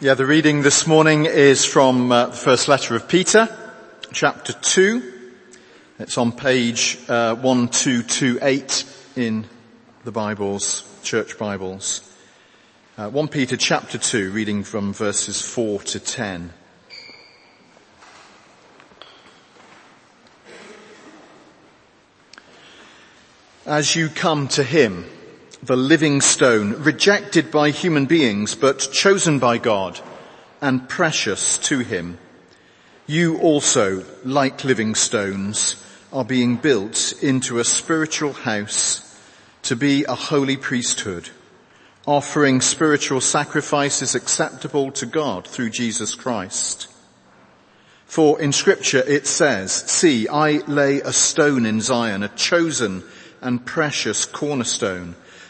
Yeah, the reading this morning is from uh, the first letter of Peter, chapter 2. It's on page uh, 1228 in the Bibles, church Bibles. Uh, 1 Peter chapter 2, reading from verses 4 to 10. As you come to him, the living stone, rejected by human beings, but chosen by God and precious to him. You also, like living stones, are being built into a spiritual house to be a holy priesthood, offering spiritual sacrifices acceptable to God through Jesus Christ. For in scripture it says, see, I lay a stone in Zion, a chosen and precious cornerstone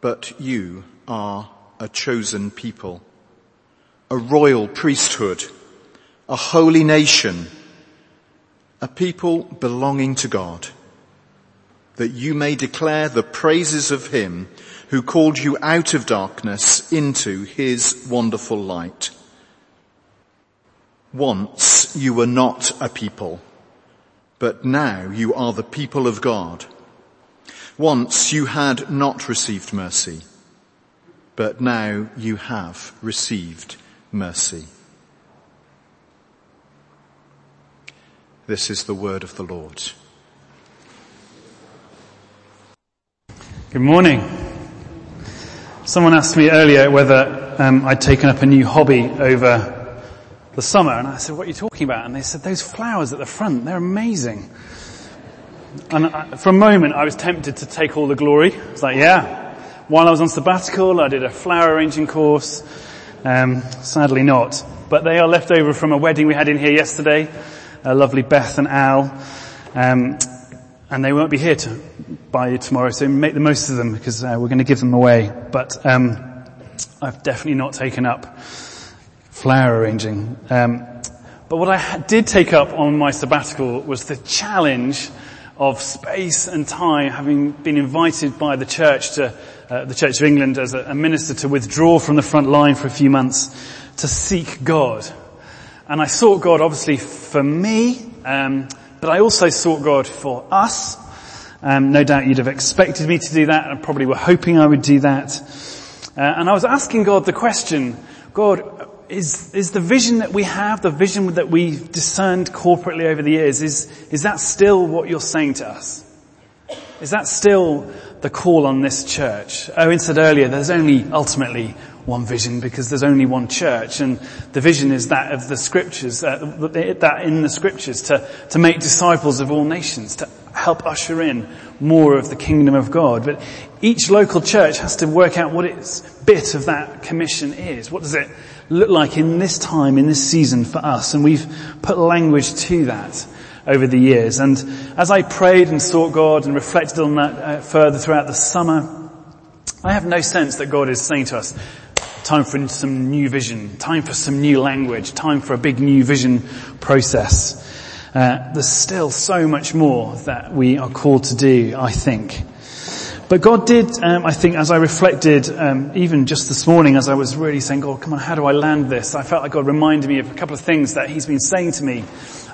But you are a chosen people, a royal priesthood, a holy nation, a people belonging to God, that you may declare the praises of him who called you out of darkness into his wonderful light. Once you were not a people, but now you are the people of God. Once you had not received mercy, but now you have received mercy. This is the word of the Lord. Good morning. Someone asked me earlier whether um, I'd taken up a new hobby over the summer, and I said, "What are you talking about?" And they said, "Those flowers at the front—they're amazing." And I, for a moment I was tempted to take all the glory. I was like, yeah. While I was on sabbatical, I did a flower arranging course. Um, sadly not. But they are left over from a wedding we had in here yesterday. Lovely Beth and Al. Um, and they won't be here to, by tomorrow, so make the most of them because uh, we're going to give them away. But um, I've definitely not taken up flower arranging. Um, but what I did take up on my sabbatical was the challenge of space and time, having been invited by the church to uh, the Church of England as a, a, minister to withdraw from the front line for a few months to seek God. And I sought God obviously for me, um, but I also sought God for us. Um, no doubt you'd have expected me to do that and probably were hoping I would do that. Uh, and I was asking God the question, God, is, is the vision that we have, the vision that we've discerned corporately over the years, is, is that still what you're saying to us? Is that still the call on this church? Owen said earlier, there's only ultimately one vision because there's only one church and the vision is that of the scriptures, uh, that in the scriptures to, to make disciples of all nations, to help usher in more of the kingdom of God. But each local church has to work out what its bit of that commission is. What does it look like in this time, in this season for us? And we've put language to that over the years. And as I prayed and sought God and reflected on that uh, further throughout the summer, I have no sense that God is saying to us, time for some new vision, time for some new language, time for a big new vision process. Uh, there's still so much more that we are called to do, I think. But God did, um, I think, as I reflected, um, even just this morning, as I was really saying, God, come on, how do I land this? I felt like God reminded me of a couple of things that He's been saying to me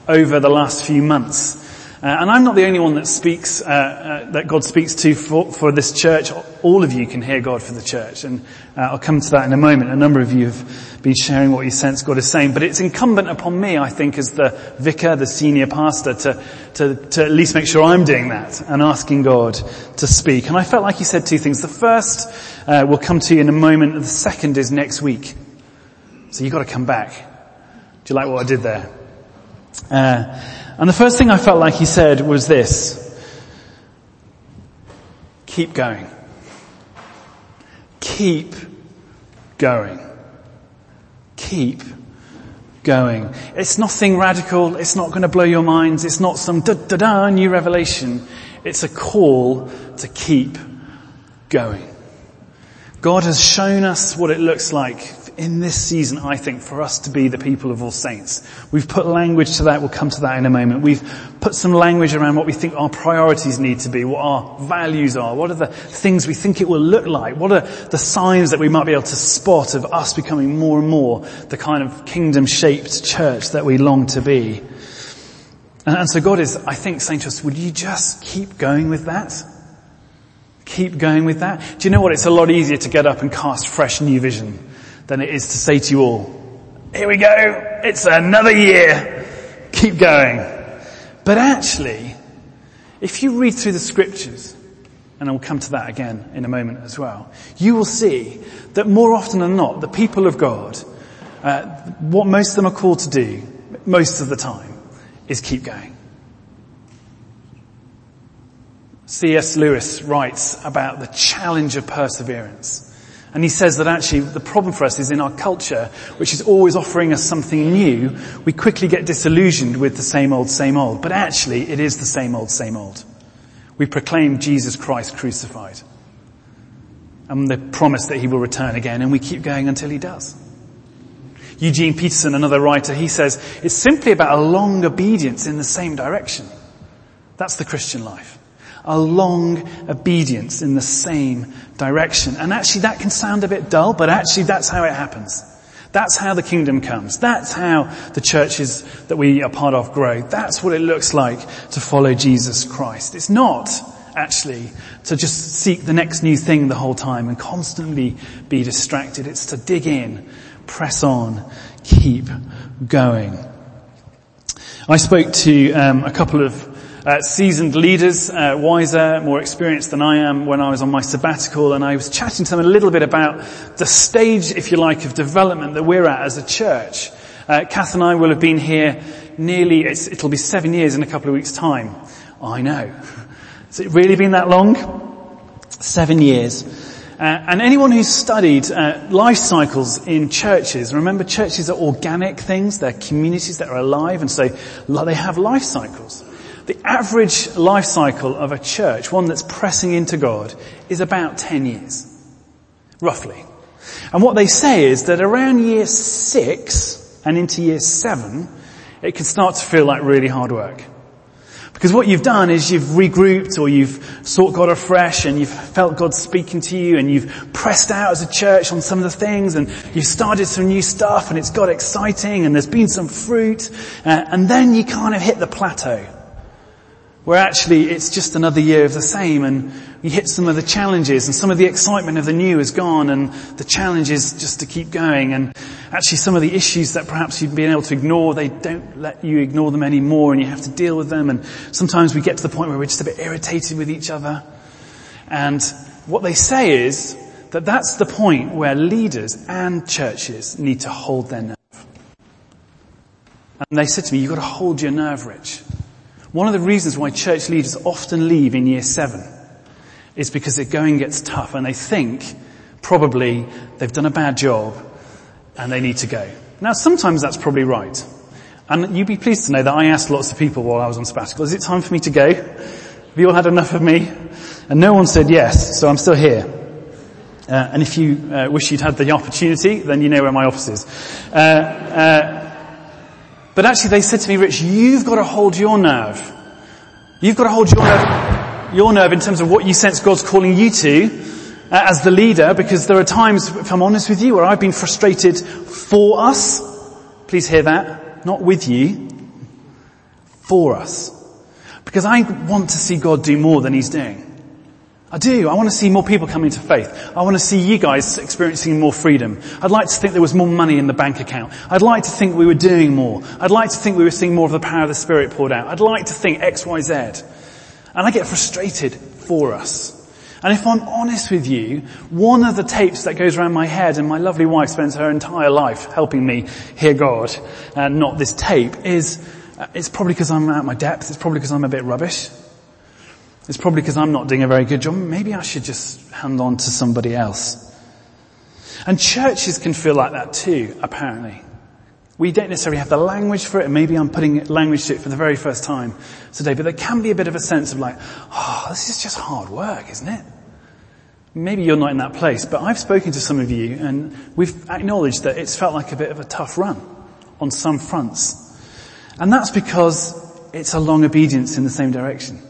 over the last few months. Uh, and I'm not the only one that speaks, uh, uh, that God speaks to for, for, this church. All of you can hear God for the church, and uh, I'll come to that in a moment. A number of you have been sharing what you sense God is saying, but it's incumbent upon me, I think, as the vicar, the senior pastor, to, to, to at least make sure I'm doing that and asking God to speak. And I felt like He said two things. The first uh, will come to you in a moment, the second is next week. So you've got to come back. Do you like what I did there? And the first thing I felt like he said was this. Keep going. Keep going. keep going. It's nothing radical. It's not going to blow your minds. It's not some da da da new revelation. It's a call to keep going. God has shown us what it looks like in this season, I think, for us to be the people of all saints. We've put language to that. We'll come to that in a moment. We've put some language around what we think our priorities need to be, what our values are, what are the things we think it will look like, what are the signs that we might be able to spot of us becoming more and more the kind of kingdom shaped church that we long to be. And, so God is, I think, saying to us, would you just keep going with that? Keep going with that. Do you know what? It's a lot easier to get up and cast fresh new vision than it is to say to you all, here we go, it's another year, keep going. But actually, if you read through the scriptures, and I'll come to that again in a moment as well, you will see that more often than not, the people of God, uh, what most of them are called to do, most of the time, is keep going. C.S. Lewis writes about the challenge of perseverance. And he says that actually the problem for us is in our culture, which is always offering us something new, we quickly get disillusioned with the same old, same old. But actually it is the same old, same old. We proclaim Jesus Christ crucified. And the promise that he will return again and we keep going until he does. Eugene Peterson, another writer, he says, it's simply about a long obedience in the same direction. That's the Christian life a long obedience in the same direction. And actually that can sound a bit dull, but actually that's how it happens. That's how the kingdom comes. That's how the churches that we are part of grow. That's what it looks like to follow Jesus Christ. It's not actually to just seek the next new thing the whole time and constantly be distracted. It's to dig in, press on, keep going. I spoke to um, a couple of uh, seasoned leaders, uh, wiser, more experienced than I am when I was on my sabbatical and I was chatting to them a little bit about the stage, if you like, of development that we're at as a church. Uh, Kath and I will have been here nearly, it'll be seven years in a couple of weeks time. I know. Has it really been that long? Seven years. Uh, and anyone who's studied uh, life cycles in churches, remember churches are organic things, they're communities that are alive, and so they have life cycles. The average life cycle of a church, one that's pressing into God, is about 10 years. Roughly. And what they say is that around year six and into year seven, it can start to feel like really hard work. Because what you've done is you've regrouped or you've sought God afresh and you've felt God speaking to you and you've pressed out as a church on some of the things and you've started some new stuff and it's got exciting and there's been some fruit uh, and then you kind of hit the plateau where actually it's just another year of the same and you hit some of the challenges and some of the excitement of the new is gone and the challenge is just to keep going and actually some of the issues that perhaps you've been able to ignore, they don't let you ignore them anymore and you have to deal with them and sometimes we get to the point where we're just a bit irritated with each other. And what they say is that that's the point where leaders and churches need to hold their nerve. And they said to me, you've got to hold your nerve, Rich. One of the reasons why church leaders often leave in year seven is because the going gets tough and they think probably they've done a bad job and they need to go. Now sometimes that's probably right. And you'd be pleased to know that I asked lots of people while I was on sabbatical, is it time for me to go? Have you all had enough of me? And no one said yes, so I'm still here. Uh, and if you uh, wish you'd had the opportunity, then you know where my office is. Uh, uh but actually they said to me, Rich, you've got to hold your nerve. You've got to hold your nerve, your nerve in terms of what you sense God's calling you to uh, as the leader, because there are times, if I'm honest with you, where I've been frustrated for us. Please hear that. Not with you. For us. Because I want to see God do more than He's doing. I do. I want to see more people coming to faith. I want to see you guys experiencing more freedom. I'd like to think there was more money in the bank account. I'd like to think we were doing more. I'd like to think we were seeing more of the power of the Spirit poured out. I'd like to think X, Y, Z. And I get frustrated for us. And if I'm honest with you, one of the tapes that goes around my head, and my lovely wife spends her entire life helping me hear God, and not this tape, is uh, it's probably because I'm out my depth. It's probably because I'm a bit rubbish. It's probably because I'm not doing a very good job. Maybe I should just hand on to somebody else. And churches can feel like that too, apparently. We don't necessarily have the language for it, and maybe I'm putting language to it for the very first time today, but there can be a bit of a sense of like, oh, this is just hard work, isn't it? Maybe you're not in that place, but I've spoken to some of you and we've acknowledged that it's felt like a bit of a tough run on some fronts. And that's because it's a long obedience in the same direction.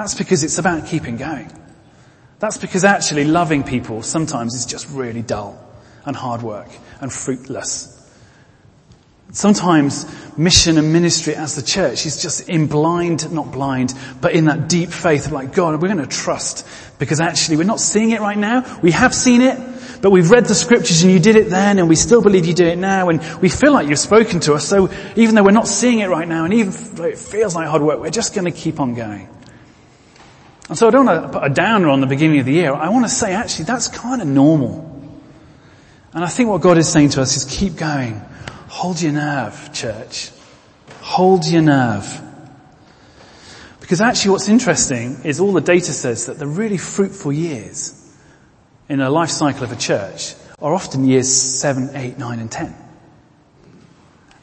That's because it's about keeping going. That's because actually loving people sometimes is just really dull and hard work and fruitless. Sometimes mission and ministry as the church is just in blind, not blind, but in that deep faith of like, God, we're going to trust because actually we're not seeing it right now. We have seen it, but we've read the scriptures and you did it then and we still believe you do it now and we feel like you've spoken to us. So even though we're not seeing it right now and even though it feels like hard work, we're just going to keep on going. And so I don't want to put a downer on the beginning of the year. I want to say actually that's kind of normal. And I think what God is saying to us is keep going. Hold your nerve, church. Hold your nerve. Because actually what's interesting is all the data says that the really fruitful years in a life cycle of a church are often years 7, 8, 9 and 10.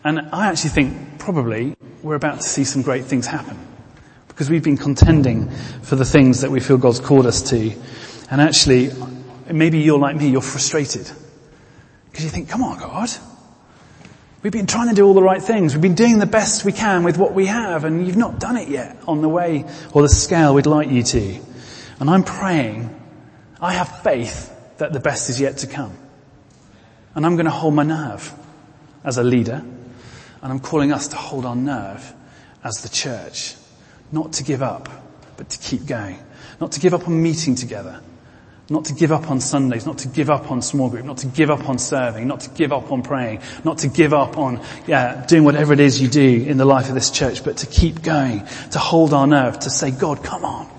And I actually think probably we're about to see some great things happen. Because we've been contending for the things that we feel God's called us to. And actually, maybe you're like me, you're frustrated. Because you think, come on God, We've been trying to do all the right things. We've been doing the best we can with what we have and you've not done it yet on the way or the scale we'd like you to. And I'm praying, I have faith that the best is yet to come. And I'm going to hold my nerve as a leader and I'm calling us to hold our nerve as the church. Not to give up, but to keep going. Not to give up on meeting together, not to give up on Sundays, not to give up on small group, not to give up on serving, not to give up on praying, not to give up on yeah, doing whatever it is you do in the life of this church, but to keep going, to hold our nerve, to say, God, come on.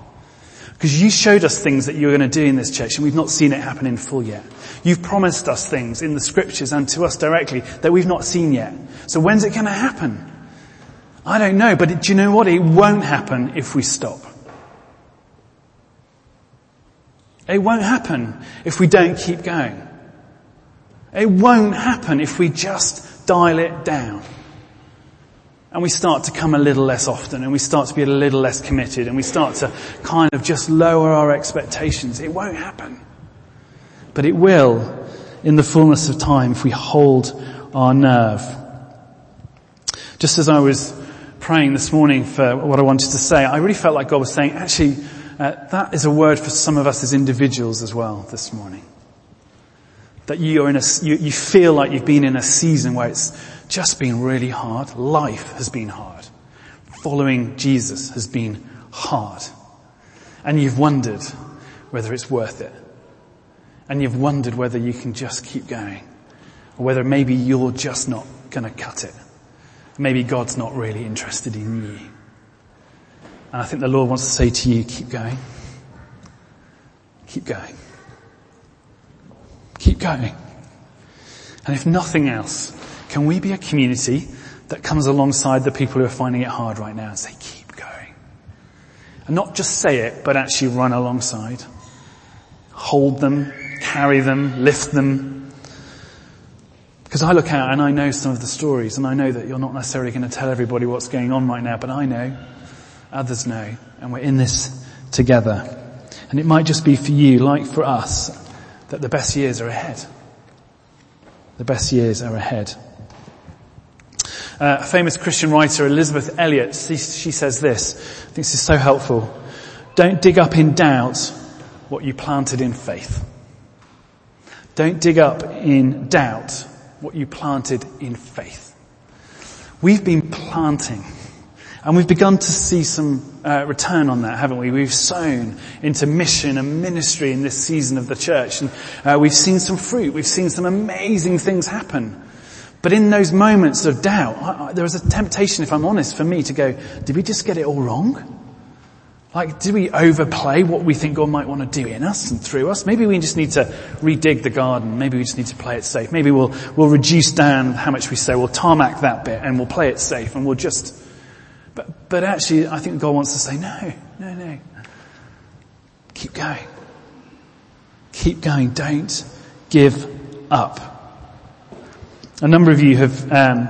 Because you showed us things that you were going to do in this church and we've not seen it happen in full yet. You've promised us things in the scriptures and to us directly that we've not seen yet. So when's it going to happen? I don't know, but do you know what? It won't happen if we stop. It won't happen if we don't keep going. It won't happen if we just dial it down. And we start to come a little less often and we start to be a little less committed and we start to kind of just lower our expectations. It won't happen. But it will in the fullness of time if we hold our nerve. Just as I was praying this morning for what I wanted to say, I really felt like God was saying, actually, uh, that is a word for some of us as individuals as well this morning. That you are in a, you, you feel like you've been in a season where it's just been really hard. Life has been hard. Following Jesus has been hard. And you've wondered whether it's worth it. And you've wondered whether you can just keep going. Or whether maybe you're just not gonna cut it. Maybe God's not really interested in you. And I think the Lord wants to say to you, keep going. Keep going. Keep going. And if nothing else, can we be a community that comes alongside the people who are finding it hard right now and say, keep going. And not just say it, but actually run alongside. Hold them, carry them, lift them. Because I look out and I know some of the stories and I know that you're not necessarily going to tell everybody what's going on right now, but I know others know, and we're in this together. And it might just be for you, like for us, that the best years are ahead. The best years are ahead. Uh, a famous Christian writer, Elisabeth Elliot, she, she says this. I think this is so helpful. Don't dig up in doubt what you planted in faith. Don't dig up in doubt what you planted in faith. We've been planting and we've begun to see some uh, return on that, haven't we? We've sown into mission and ministry in this season of the church, and uh, we've seen some fruit. We've seen some amazing things happen. But in those moments of doubt, I, I, there was a temptation, if I'm honest, for me to go, did we just get it all wrong? Like, do we overplay what we think God might want to do in us and through us? Maybe we just need to redig the garden. Maybe we just need to play it safe. Maybe we'll, we'll reduce down how much we say. We'll tarmac that bit and we'll play it safe and we'll just but, but actually, I think God wants to say, no, no, no. Keep going. Keep going. Don't give up. A number of you have um,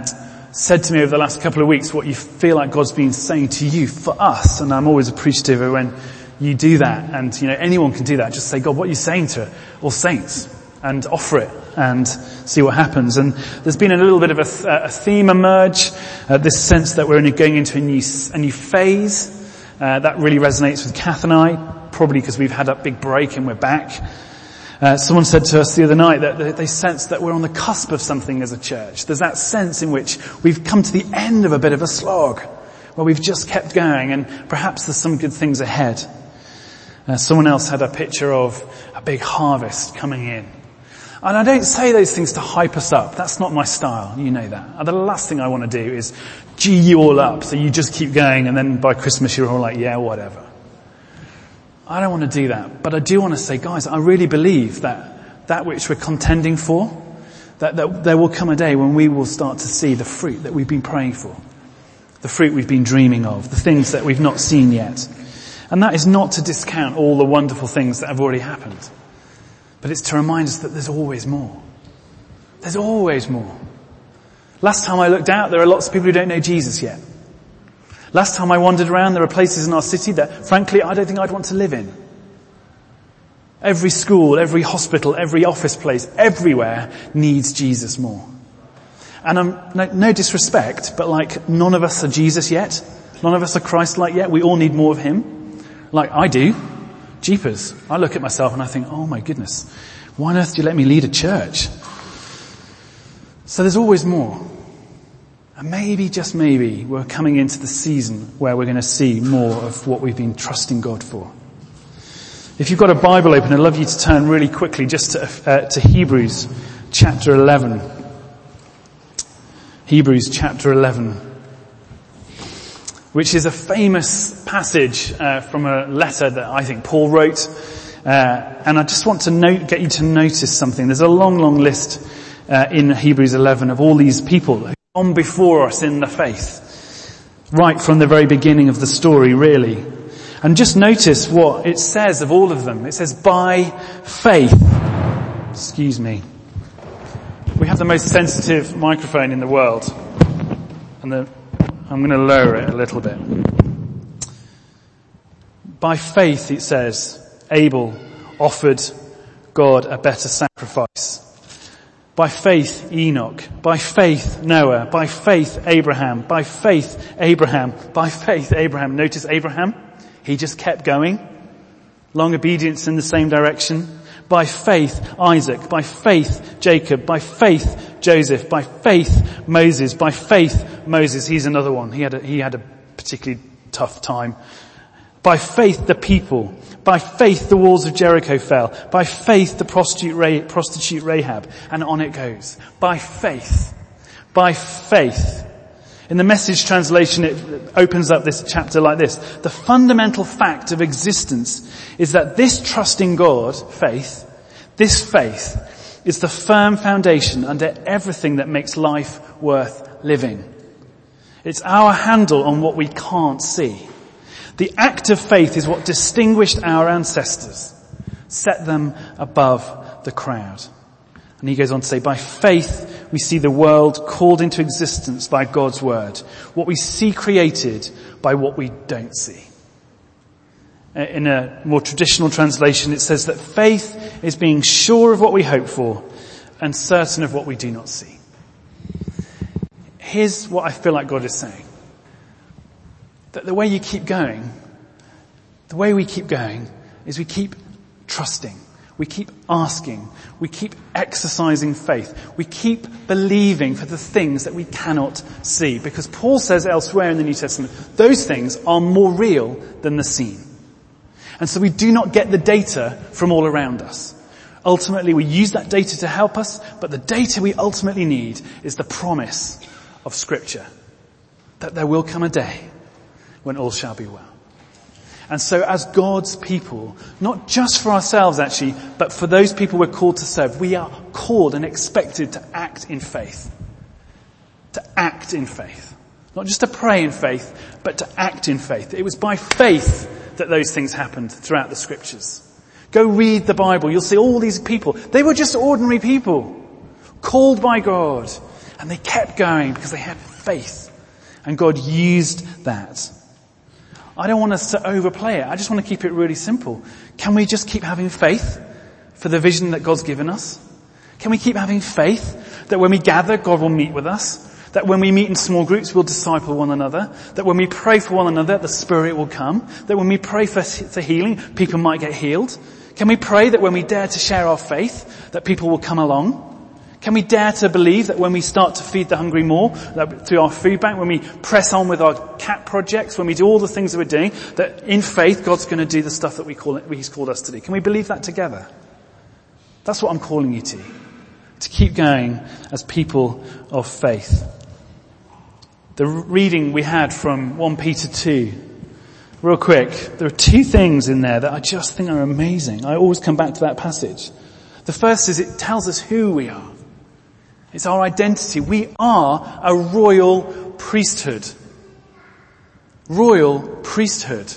said to me over the last couple of weeks what you feel like God's been saying to you for us, and I'm always appreciative of when you do that. And you know, anyone can do that. Just say, God, what are you saying to all saints? And offer it and see what happens. And there's been a little bit of a, a theme emerge, uh, this sense that we're going into a new, a new phase. Uh, that really resonates with Kath and I, probably because we've had that big break and we're back. Uh, someone said to us the other night that they sense that we're on the cusp of something as a church. There's that sense in which we've come to the end of a bit of a slog, where we've just kept going and perhaps there's some good things ahead. Uh, someone else had a picture of a big harvest coming in. And I don't say those things to hype us up. That's not my style. You know that. And the last thing I want to do is G you all up so you just keep going and then by Christmas you're all like, yeah, whatever. I don't want to do that. But I do want to say, guys, I really believe that that which we're contending for, that, that there will come a day when we will start to see the fruit that we've been praying for. The fruit we've been dreaming of, the things that we've not seen yet. And that is not to discount all the wonderful things that have already happened. But it's to remind us that there's always more. There's always more. Last time I looked out, there are lots of people who don't know Jesus yet. Last time I wandered around, there are places in our city that, frankly, I don't think I'd want to live in. Every school, every hospital, every office place, everywhere needs Jesus more. And I'm, no, no disrespect, but like, none of us are Jesus yet. None of us are Christ-like yet. We all need more of Him. Like I do. Jeepers. I look at myself and I think, oh my goodness, why on earth do you let me lead a church? So there's always more. And maybe, just maybe, we're coming into the season where we're going to see more of what we've been trusting God for. If you've got a Bible open, I'd love you to turn really quickly just to, uh, to Hebrews chapter 11. Hebrews chapter 11. Which is a famous passage uh, from a letter that I think Paul wrote. Uh, and I just want to note, get you to notice something. There's a long, long list uh, in Hebrews 11 of all these people on before us in the faith. Right from the very beginning of the story, really. And just notice what it says of all of them. It says, by faith. Excuse me. We have the most sensitive microphone in the world. And the, I'm going to lower it a little bit. By faith, it says, Abel offered God a better sacrifice by faith, Enoch. By faith, Noah. By faith, Abraham. By faith, Abraham. By faith, Abraham. Notice Abraham? He just kept going. Long obedience in the same direction. By faith, Isaac. By faith, Jacob. By faith, Joseph. By faith, Moses. By faith, Moses. He's another one. He had a, he had a particularly tough time. By faith, the people. By faith, the walls of Jericho fell. By faith, the prostitute, Rahab. And on it goes. By faith. By faith. In the message translation, it opens up this chapter like this. The fundamental fact of existence is that this trusting God, faith, this faith, is the firm foundation under everything that makes life worth living. It's our handle on what we can't see. The act of faith is what distinguished our ancestors, set them above the crowd. And he goes on to say, by faith we see the world called into existence by God's word. What we see created by what we don't see. In a more traditional translation it says that faith is being sure of what we hope for and certain of what we do not see. Here's what I feel like God is saying that the way you keep going, the way we keep going is we keep trusting. We keep asking. We keep exercising faith. We keep believing for the things that we cannot see. Because Paul says elsewhere in the New Testament, those things are more real than the seen. And so we do not get the data from all around us. Ultimately, we use that data to help us, but the data we ultimately need is the promise of scripture. That there will come a day when all shall be well. And so as God's people, not just for ourselves actually, but for those people we're called to serve, we are called and expected to act in faith. To act in faith. Not just to pray in faith, but to act in faith. It was by faith that those things happened throughout the scriptures. Go read the Bible. You'll see all these people. They were just ordinary people, called by God. And they kept going because they had faith. And God used that. I don't want us to overplay it. I just want to keep it really simple. Can we just keep having faith for the vision that God's given us? Can we keep having faith that when we gather, God will meet with us? That when we meet in small groups, we'll disciple one another. That when we pray for one another, the Spirit will come. That when we pray for, for healing, people might get healed. Can we pray that when we dare to share our faith, that people will come along? Can we dare to believe that when we start to feed the hungry more, through our food bank, when we press on with our cat projects, when we do all the things that we're doing, that in faith God's going to do the stuff that we call it, He's called us to do? Can we believe that together? That's what I'm calling you to. To keep going as people of faith. The reading we had from 1 Peter 2, real quick, there are two things in there that I just think are amazing. I always come back to that passage. The first is it tells us who we are. It's our identity. We are a royal priesthood. Royal priesthood.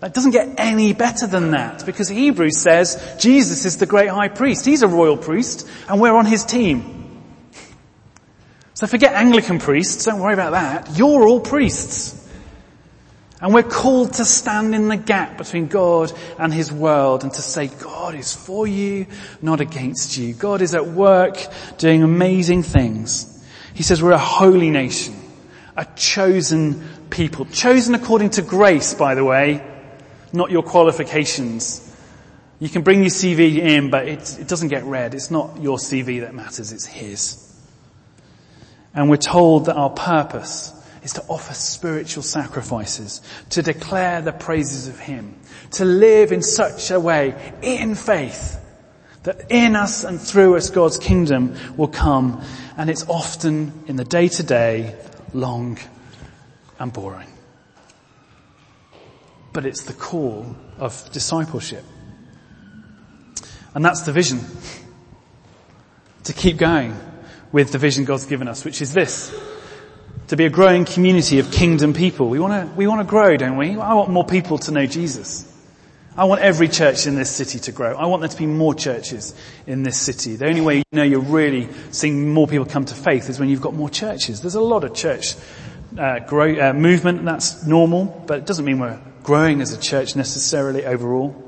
That doesn't get any better than that because Hebrews says Jesus is the great high priest. He's a royal priest and we're on his team. So forget Anglican priests, don't worry about that. You're all priests. And we're called to stand in the gap between God and His world and to say, God is for you, not against you. God is at work doing amazing things. He says we're a holy nation, a chosen people, chosen according to grace, by the way, not your qualifications. You can bring your CV in, but it, it doesn't get read. It's not your CV that matters, it's His. And we're told that our purpose is to offer spiritual sacrifices, to declare the praises of Him, to live in such a way in faith that in us and through us God's kingdom will come and it's often in the day to day long and boring. But it's the call of discipleship. And that's the vision. To keep going with the vision God's given us, which is this to be a growing community of kingdom people. We want to, we want to grow, don't we? I want more people to know Jesus. I want every church in this city to grow. I want there to be more churches in this city. The only way you know you're really seeing more people come to faith is when you've got more churches. There's a lot of church uh, grow, uh, movement, and that's normal, but it doesn't mean we're growing as a church necessarily overall.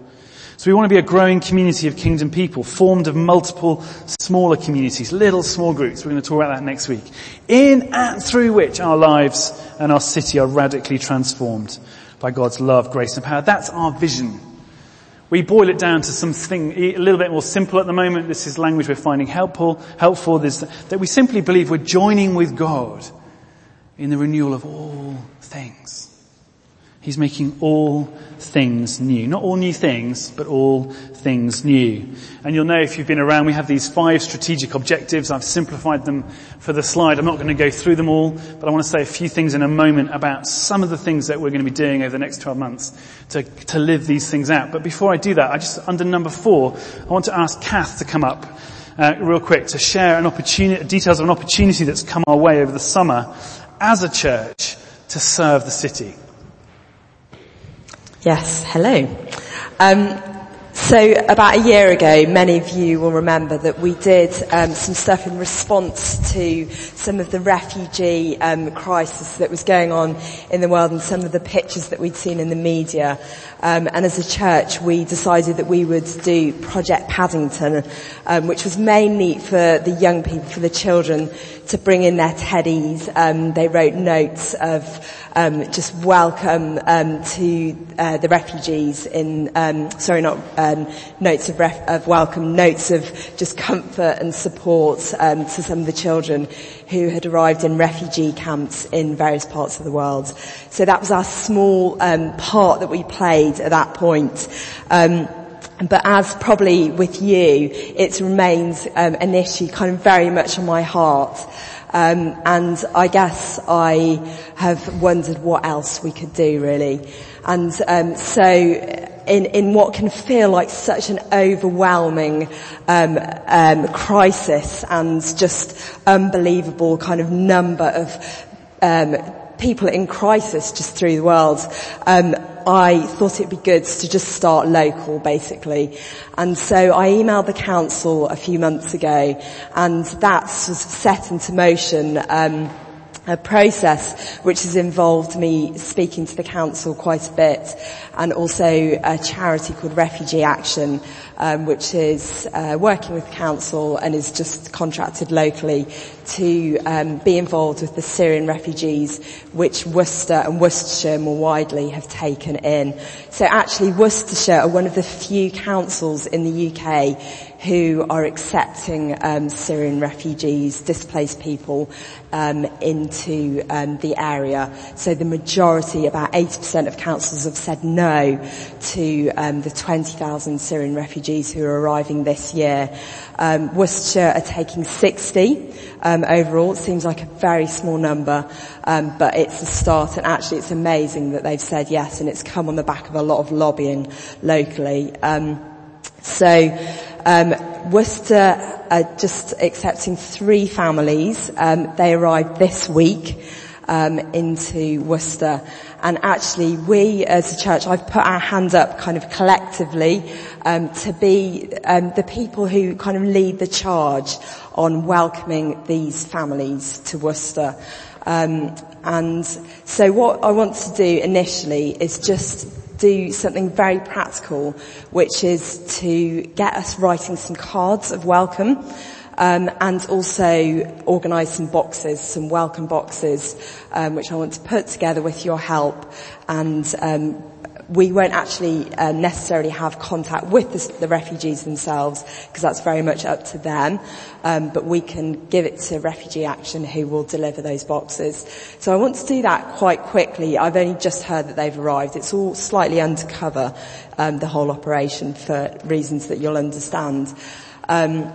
So we want to be a growing community of kingdom people, formed of multiple smaller communities, little small groups. We're going to talk about that next week. In and through which our lives and our city are radically transformed by God's love, grace and power. That's our vision. We boil it down to something a little bit more simple at the moment. This is language we're finding helpful, helpful. This, that we simply believe we're joining with God in the renewal of all things. He's making all things new. Not all new things, but all things new. And you'll know if you've been around, we have these five strategic objectives. I've simplified them for the slide. I'm not going to go through them all, but I want to say a few things in a moment about some of the things that we're going to be doing over the next 12 months to, to live these things out. But before I do that, I just, under number four, I want to ask Kath to come up uh, real quick to share an opportunity, details of an opportunity that's come our way over the summer as a church to serve the city. Yes, hello. Um, so about a year ago, many of you will remember that we did um, some stuff in response to some of the refugee um, crisis that was going on in the world and some of the pictures that we'd seen in the media. Um, and as a church, we decided that we would do Project Paddington, um, which was mainly for the young people, for the children, to bring in their teddies. Um, they wrote notes of um, just welcome um, to uh, the refugees in, um, sorry, not um, notes of, ref- of, welcome, notes of just comfort and support um, to some of the children who had arrived in refugee camps in various parts of the world. So that was our small part that we played at that point. But as probably with you, it remains um, an issue kind of very much on my heart. Um, and I guess I have wondered what else we could do really. And um, so in, in what can feel like such an overwhelming um, um, crisis and just unbelievable kind of number of um, people in crisis just through the world, I thought it'd be good to just start local basically. And so I emailed the council a few months ago and that set into motion, um, a process which has involved me speaking to the council quite a bit and also a charity called Refugee Action um, which is uh, working with council and is just contracted locally to um, be involved with the Syrian refugees which Worcester and Worcestershire more widely have taken in. So actually Worcestershire are one of the few councils in the UK who are accepting um, Syrian refugees, displaced people um, into um, the area. So the majority, about 80% of councils have said no to um, the 20,000 Syrian refugees who are arriving this year. Um, Worcestershire are taking 60 um, overall. It seems like a very small number, um, but it's a start. And actually, it's amazing that they've said yes, and it's come on the back of a lot of lobbying locally. Um, so um, Worcester are just accepting three families. They arrived this week um, into Worcester. And actually, we as a church, I've put our hand up kind of collectively um, to be um, the people who kind of lead the charge on welcoming these families to Worcester. Um, and so what I want to do initially is just do something very practical, which is to get us writing some cards of welcome um, and also organise some boxes, some welcome boxes, um, which I want to put together with your help. And um, we won't actually uh, necessarily have contact with the, the refugees themselves because that's very much up to them. Um, but we can give it to Refugee Action who will deliver those boxes. So I want to do that quite quickly. I've only just heard that they've arrived. It's all slightly undercover, um, the whole operation for reasons that you'll understand. Um,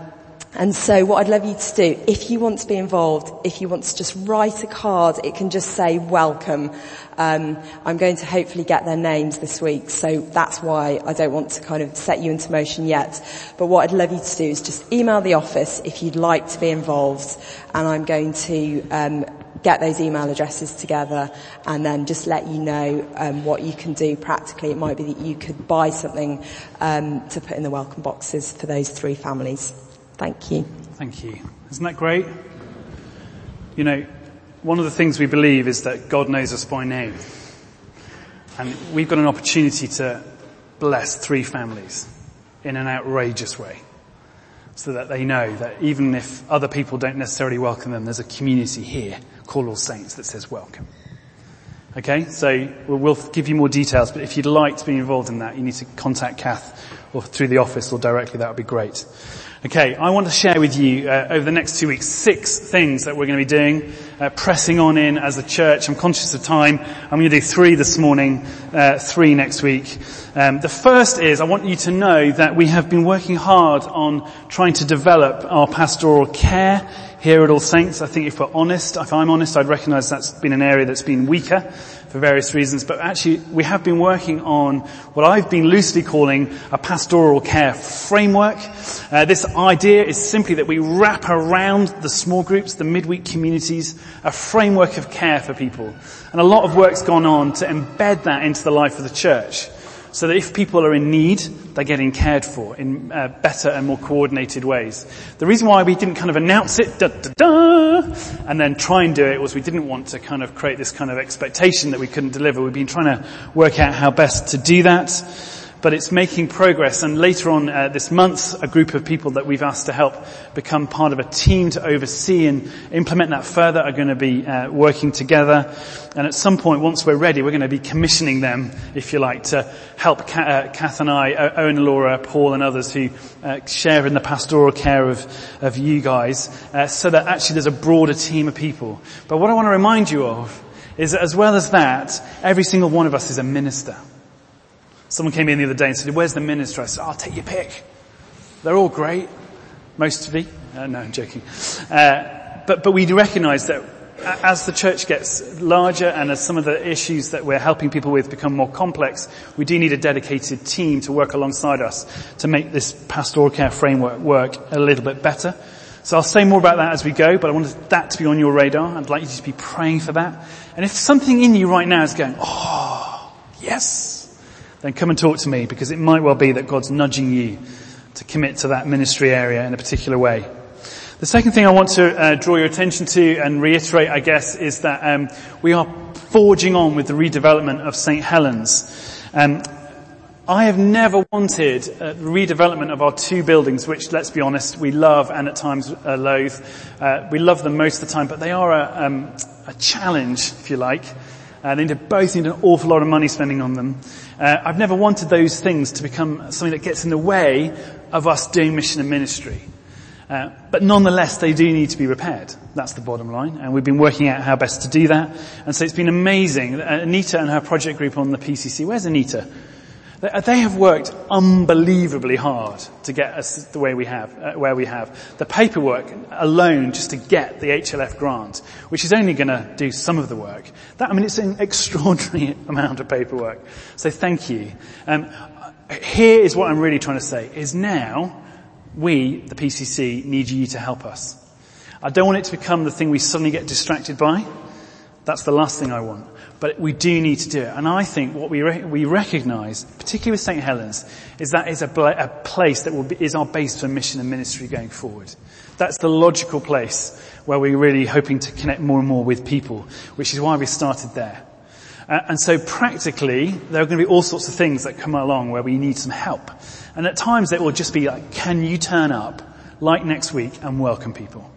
and so what I'd love you to do, if you want to be involved, if you want to just write a card, it can just say welcome. Um, I'm going to hopefully get their names this week, so that's why I don't want to kind of set you into motion yet. But what I'd love you to do is just email the office if you'd like to be involved, and I'm going to um, get those email addresses together and then just let you know um, what you can do practically. It might be that you could buy something um, to put in the welcome boxes for those three families. Thank you. Thank you. Isn't that great? You know, one of the things we believe is that God knows us by name. And we've got an opportunity to bless three families in an outrageous way. So that they know that even if other people don't necessarily welcome them, there's a community here called All Saints that says welcome. Okay, so we'll give you more details, but if you'd like to be involved in that, you need to contact Kath or through the office or directly, that would be great. Okay, I want to share with you uh, over the next two weeks six things that we're going to be doing, uh, pressing on in as a church. I'm conscious of time. I'm going to do three this morning, uh, three next week. Um, the first is I want you to know that we have been working hard on trying to develop our pastoral care here at All Saints. I think if we're honest, if I'm honest, I'd recognise that's been an area that's been weaker for various reasons, but actually we have been working on what I've been loosely calling a pastoral care framework. Uh, this idea is simply that we wrap around the small groups, the midweek communities, a framework of care for people. And a lot of work's gone on to embed that into the life of the church so that if people are in need, they're getting cared for in uh, better and more coordinated ways. The reason why we didn't kind of announce it, da, da, da, and then try and do it was we didn't want to kind of create this kind of expectation that we couldn't deliver. We've been trying to work out how best to do that but it's making progress. And later on uh, this month, a group of people that we've asked to help become part of a team to oversee and implement that further are going to be uh, working together. And at some point, once we're ready, we're going to be commissioning them, if you like, to help Kath and I, Owen Laura, Paul and others who uh, share in the pastoral care of, of you guys, uh, so that actually there's a broader team of people. But what I want to remind you of is that as well as that, every single one of us is a minister. Someone came in the other day and said, where's the minister? I said, I'll take your pick. They're all great. Most of you. Uh, no, I'm joking. Uh, but, but we recognize that as the church gets larger and as some of the issues that we're helping people with become more complex, we do need a dedicated team to work alongside us to make this pastoral care framework work a little bit better. So I'll say more about that as we go, but I wanted that to be on your radar. I'd like you to be praying for that. And if something in you right now is going, oh, yes, then come and talk to me because it might well be that God's nudging you to commit to that ministry area in a particular way. The second thing I want to uh, draw your attention to and reiterate, I guess, is that um, we are forging on with the redevelopment of St. Helens. Um, I have never wanted uh, redevelopment of our two buildings, which, let's be honest, we love and at times uh, loathe. Uh, we love them most of the time, but they are a, um, a challenge, if you like. Uh, they both need an awful lot of money spending on them. Uh, I've never wanted those things to become something that gets in the way of us doing mission and ministry. Uh, but nonetheless, they do need to be repaired. That's the bottom line. And we've been working out how best to do that. And so it's been amazing. Uh, Anita and her project group on the PCC, where's Anita? They have worked unbelievably hard to get us the way we have, uh, where we have. The paperwork alone just to get the HLF grant, which is only going to do some of the work. That, I mean, it's an extraordinary amount of paperwork. So thank you. Um, here is what I'm really trying to say, is now we, the PCC, need you to help us. I don't want it to become the thing we suddenly get distracted by. That's the last thing I want. But we do need to do it. And I think what we, re- we recognize, particularly with St. Helens, is that is a, bla- a place that will be, is our base for mission and ministry going forward. That's the logical place where we're really hoping to connect more and more with people, which is why we started there. Uh, and so practically, there are going to be all sorts of things that come along where we need some help. And at times it will just be like, can you turn up like next week and welcome people?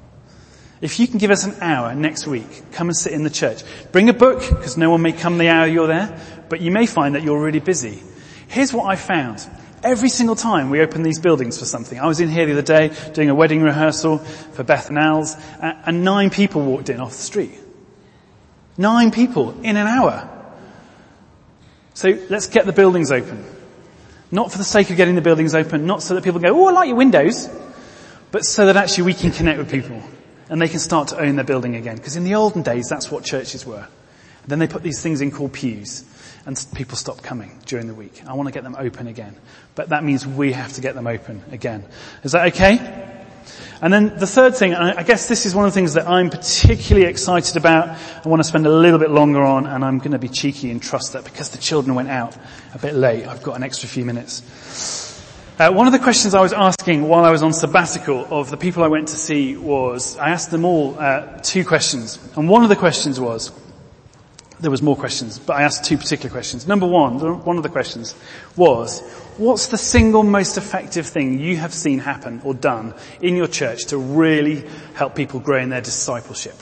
If you can give us an hour next week, come and sit in the church. Bring a book, because no one may come the hour you're there, but you may find that you're really busy. Here's what I found. Every single time we open these buildings for something, I was in here the other day doing a wedding rehearsal for Beth and Al's, and nine people walked in off the street. Nine people in an hour. So let's get the buildings open. Not for the sake of getting the buildings open, not so that people go, oh, I like your windows, but so that actually we can connect with people and they can start to own their building again. Because in the olden days, that's what churches were. And then they put these things in called pews and people stop coming during the week. I want to get them open again. But that means we have to get them open again. Is that okay? And then the third thing, I guess this is one of the things that I'm particularly excited about, I want to spend a little bit longer on, and I'm going to be cheeky and trust that because the children went out a bit late, I've got an extra few minutes. Uh, one of the questions I was asking while I was on sabbatical of the people I went to see was, I asked them all uh, two questions, and one of the questions was, there was more questions, but I asked two particular questions. Number one, one of the questions was, what's the single most effective thing you have seen happen or done in your church to really help people grow in their discipleship?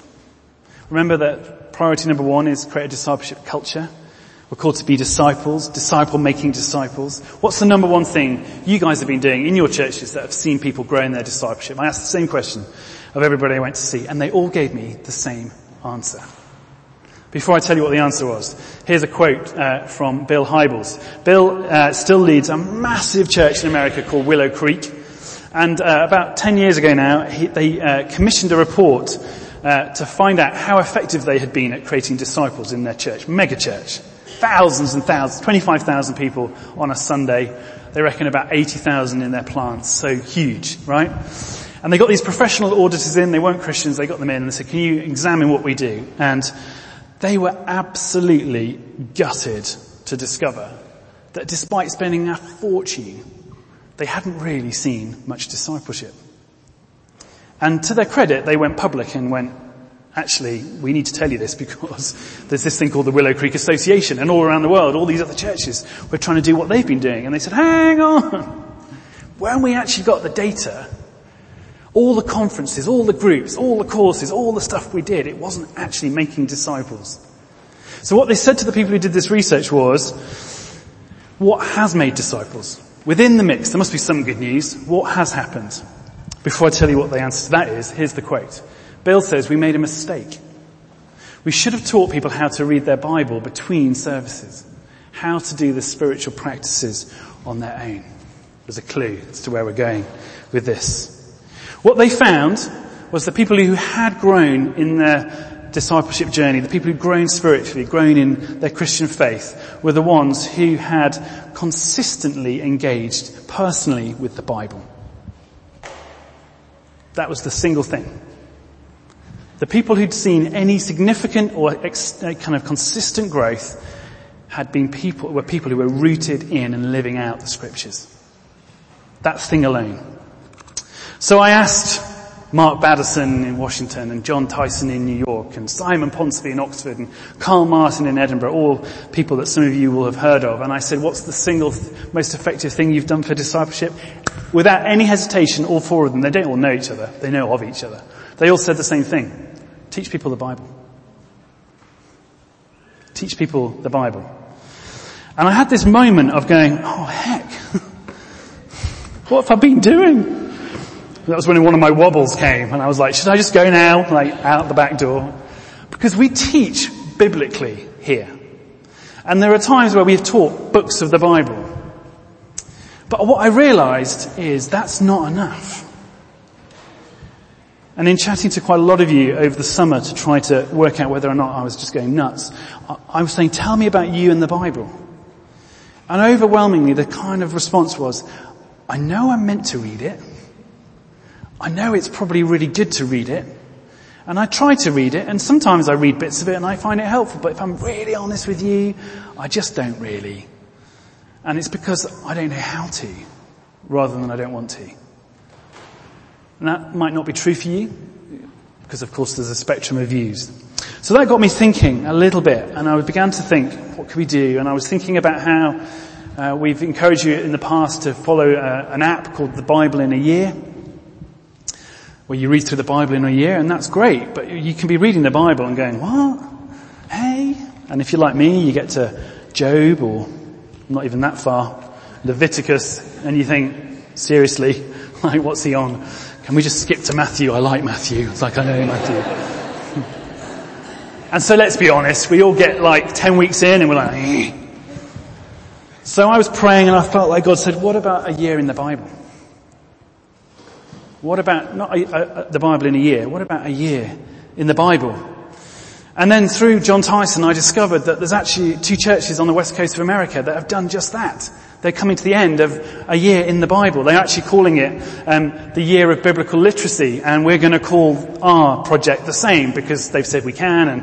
Remember that priority number one is create a discipleship culture. We're called to be disciples, disciple making disciples. What's the number one thing you guys have been doing in your churches that have seen people grow in their discipleship? I asked the same question of everybody I went to see and they all gave me the same answer. Before I tell you what the answer was, here's a quote uh, from Bill Hybels. Bill uh, still leads a massive church in America called Willow Creek. And uh, about 10 years ago now, he, they uh, commissioned a report uh, to find out how effective they had been at creating disciples in their church. Mega church. Thousands and thousands, 25,000 people on a Sunday. They reckon about 80,000 in their plants. So huge, right? And they got these professional auditors in. They weren't Christians. They got them in and they said, can you examine what we do? And they were absolutely gutted to discover that despite spending a fortune, they hadn't really seen much discipleship. And to their credit, they went public and went, actually, we need to tell you this because there's this thing called the Willow Creek Association and all around the world, all these other churches were trying to do what they've been doing. And they said, hang on. When we actually got the data, all the conferences, all the groups, all the courses, all the stuff we did, it wasn't actually making disciples. So what they said to the people who did this research was, what has made disciples? Within the mix, there must be some good news. What has happened? Before I tell you what the answer to that is, here's the quote. Bill says, we made a mistake. We should have taught people how to read their Bible between services. How to do the spiritual practices on their own. There's a clue as to where we're going with this. What they found was the people who had grown in their discipleship journey, the people who'd grown spiritually, grown in their Christian faith, were the ones who had consistently engaged personally with the Bible. That was the single thing. The people who'd seen any significant or ex- uh, kind of consistent growth had been people, were people who were rooted in and living out the scriptures. That thing alone. So I asked Mark Batterson in Washington and Jon Tyson in New York and Simon Ponsonby in Oxford and Carl Martin in Edinburgh, all people that some of you will have heard of. And I said, what's the single most effective thing you've done for discipleship? Without any hesitation, all four of them, they don't all know each other, they know of each other. They all said the same thing. Teach people the Bible. Teach people the Bible. And I had this moment of going, oh heck, what have I been doing? That was when one of my wobbles came and I was like, should I just go now? Like out the back door? Because we teach biblically here. And there are times where we've taught books of the Bible. But what I realized is that's not enough. And in chatting to quite a lot of you over the summer to try to work out whether or not I was just going nuts, I was saying, tell me about you and the Bible. And overwhelmingly the kind of response was, I know I'm meant to read it. I know it's probably really good to read it. And I try to read it, and sometimes I read bits of it and I find it helpful, but if I'm really honest with you, I just don't really. And it's because I don't know how to, rather than I don't want to. And that might not be true for you, because of course there's a spectrum of views. So that got me thinking a little bit, and I began to think, what could we do? And I was thinking about how uh, we've encouraged you in the past to follow uh, an app called The Bible in a Year where you read through the Bible in a year, and that's great, but you can be reading the Bible and going, what? Hey? And if you're like me, you get to Job or not even that far, Leviticus, and you think, seriously, like what's he on? Can we just skip to Matthew? I like Matthew. It's like I know Matthew. and so let's be honest, we all get like 10 weeks in and we're like, eh. So I was praying and I felt like God said, what about a year in the Bible? What about not a, a, the Bible in a year? What about a year in the Bible? And then through Jon Tyson, I discovered that there's actually two churches on the west coast of America that have done just that. They're coming to the end of a year in the Bible. They're actually calling it um, the year of biblical literacy, and we're going to call our project the same because they've said we can, and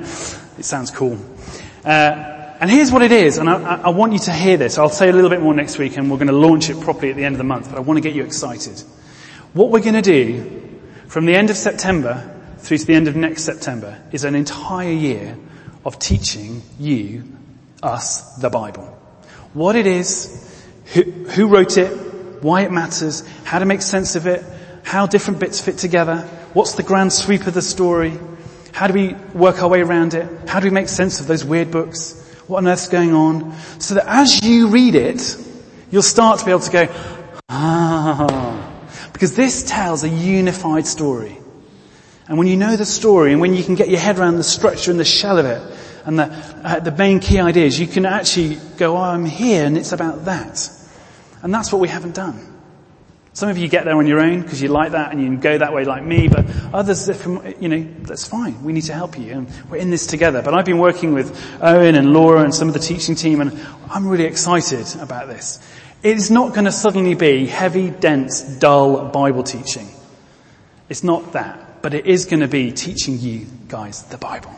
it sounds cool. Uh, and here's what it is, and I, I want you to hear this. I'll say a little bit more next week, and we're going to launch it properly at the end of the month. But I want to get you excited. What we're going to do from the end of September through to the end of next September is an entire year of teaching you, us, the Bible. What it is, who, who wrote it, why it matters, how to make sense of it, how different bits fit together, what's the grand sweep of the story, how do we work our way around it, how do we make sense of those weird books, what on earth's going on, so that as you read it, you'll start to be able to go, ah, because this tells a unified story. And when you know the story and when you can get your head around the structure and the shell of it and the, uh, the main key ideas, you can actually go, oh, I'm here and it's about that. And that's what we haven't done. Some of you get there on your own because you like that and you go that way like me, but others, you know, that's fine. We need to help you and we're in this together. But I've been working with Owen and Laura and some of the teaching team and I'm really excited about this. It's not going to suddenly be heavy, dense, dull Bible teaching. It's not that, but it is going to be teaching you guys the Bible.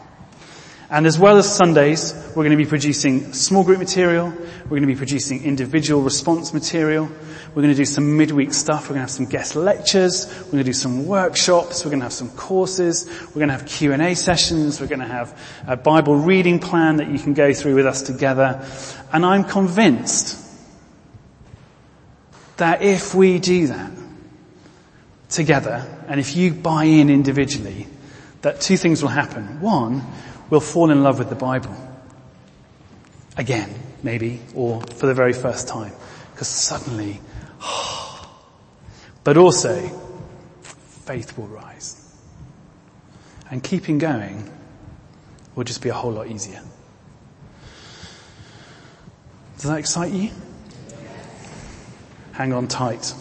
And as well as Sundays, we're going to be producing small group material. We're going to be producing individual response material. We're going to do some midweek stuff. We're going to have some guest lectures. We're going to do some workshops. We're going to have some courses. We're going to have Q&A sessions. We're going to have a Bible reading plan that you can go through with us together. And I'm convinced that if we do that together, and if you buy in individually, that two things will happen. One, we'll fall in love with the Bible. Again, maybe, or for the very first time. Because suddenly, but also, faith will rise. And keeping going will just be a whole lot easier. Does that excite you? hang on tight.